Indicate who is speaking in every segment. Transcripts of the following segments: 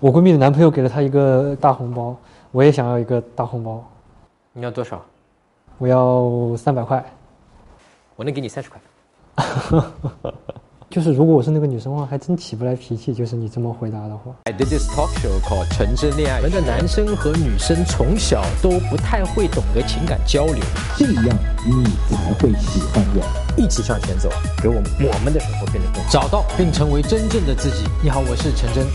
Speaker 1: 我闺蜜的男朋友给了她一个大红包，我也想要一个大红包。
Speaker 2: 你要多少？
Speaker 1: 我要三百块。
Speaker 2: 我能给你三十块。
Speaker 1: 就是如果我是那个女生的话，还真起不来脾气。就是你这么回答的话。
Speaker 2: I did this talk show called《纯真恋爱》。我们的男生和女生从小都不太会懂得情感交流，
Speaker 3: 这样你才会喜欢我。
Speaker 2: 一起向前走，给我们我们的生活变得更好，找到并成为真正的自己。你好，我是陈真。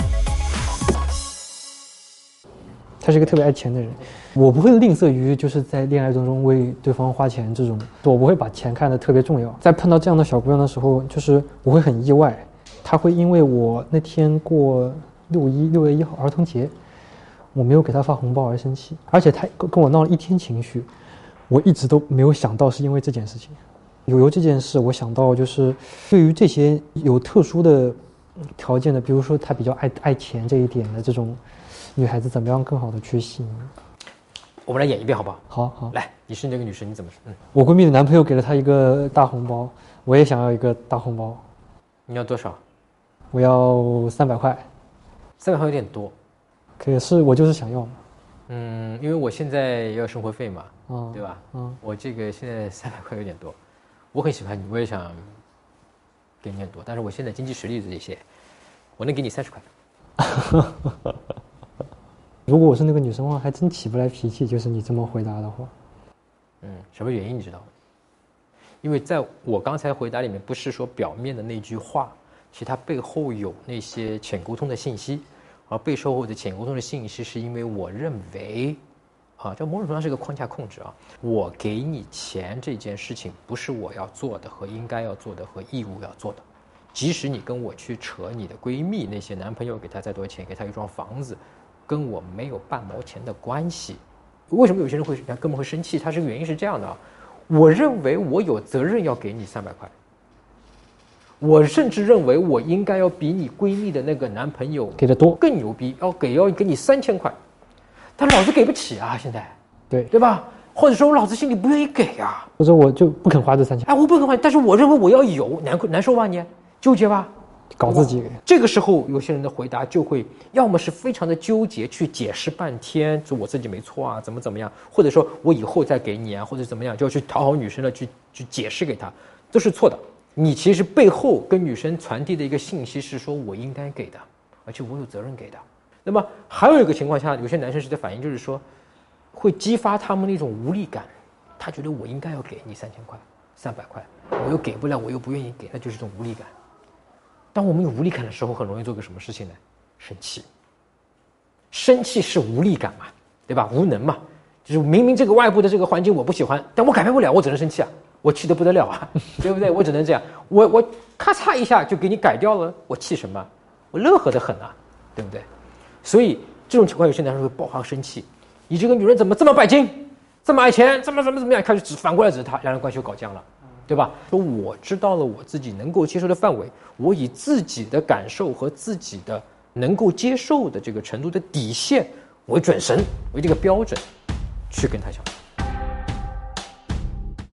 Speaker 1: 他是一个特别爱钱的人，我不会吝啬于就是在恋爱当中为对方花钱这种，我不会把钱看得特别重要。在碰到这样的小姑娘的时候，就是我会很意外，她会因为我那天过六一六月一号儿童节，我没有给她发红包而生气，而且她跟我闹了一天情绪，我一直都没有想到是因为这件事情。有由这件事，我想到就是对于这些有特殊的条件的，比如说她比较爱爱钱这一点的这种。女孩子怎么样更好的去吸引？
Speaker 2: 我们来演一遍好不好？
Speaker 1: 好好，
Speaker 2: 来，你是那个女生，你怎么说？嗯，
Speaker 1: 我闺蜜的男朋友给了她一个大红包，我也想要一个大红包。
Speaker 2: 你要多少？
Speaker 1: 我要三百块。
Speaker 2: 三百块有点多，
Speaker 1: 可是我就是想要。
Speaker 2: 嗯，因为我现在要生活费嘛，嗯对吧？嗯，我这个现在三百块有点多，我很喜欢你，我也想给你很多，但是我现在经济实力这些，我能给你三十块。
Speaker 1: 如果我是那个女生的话，还真起不来脾气。就是你这么回答的话，
Speaker 2: 嗯，什么原因你知道吗？因为在我刚才回答里面，不是说表面的那句话，其实它背后有那些浅沟通的信息，而背后的浅沟通的信息，是因为我认为，啊，这某种程度上是一个框架控制啊。我给你钱这件事情，不是我要做的和应该要做的和义务要做的。即使你跟我去扯你的闺蜜那些男朋友给她再多钱，给她一幢房子，跟我没有半毛钱的关系。为什么有些人会根本会生气？他这个原因是这样的啊，我认为我有责任要给你三百块，我甚至认为我应该要比你闺蜜的那个男朋友
Speaker 1: 给的多，
Speaker 2: 更牛逼，要给要给你三千块，但老子给不起啊，现在，
Speaker 1: 对。
Speaker 2: 对吧？或者说我老子心里不愿意给啊，
Speaker 1: 或者我就不肯花这三千，
Speaker 2: 哎，我不肯花，但是我认为我要有，难难受吧你？纠结吧，
Speaker 1: 搞自己。
Speaker 2: 这个时候，有些人的回答就会，要么是非常的纠结，去解释半天，说我自己没错啊，怎么怎么样，或者说我以后再给你啊，或者怎么样，就要去讨好女生了去去解释给她，都是错的。你其实背后跟女生传递的一个信息是说我应该给的，而且我有责任给的。那么还有一个情况下，有些男生是在反应，就是说，会激发他们那种无力感，他觉得我应该要给你三千块、三百块，我又给不了，我又不愿意给，那就是一种无力感。当我们有无力感的时候，很容易做个什么事情呢？生气。生气是无力感嘛，对吧？无能嘛，就是明明这个外部的这个环境我不喜欢，但我改变不了，我只能生气啊，我气得不得了啊，对不对？我只能这样，我我咔嚓一下就给你改掉了，我气什么？我乐呵的很啊，对不对？所以这种情况有些男生会爆发生气，你这个女人怎么这么拜金，这么爱钱，怎么怎么怎么样？开始指反过来指他，两人关系就搞僵了。对吧？说我知道了我自己能够接受的范围，我以自己的感受和自己的能够接受的这个程度的底线为准绳，为这个标准，去跟他相处。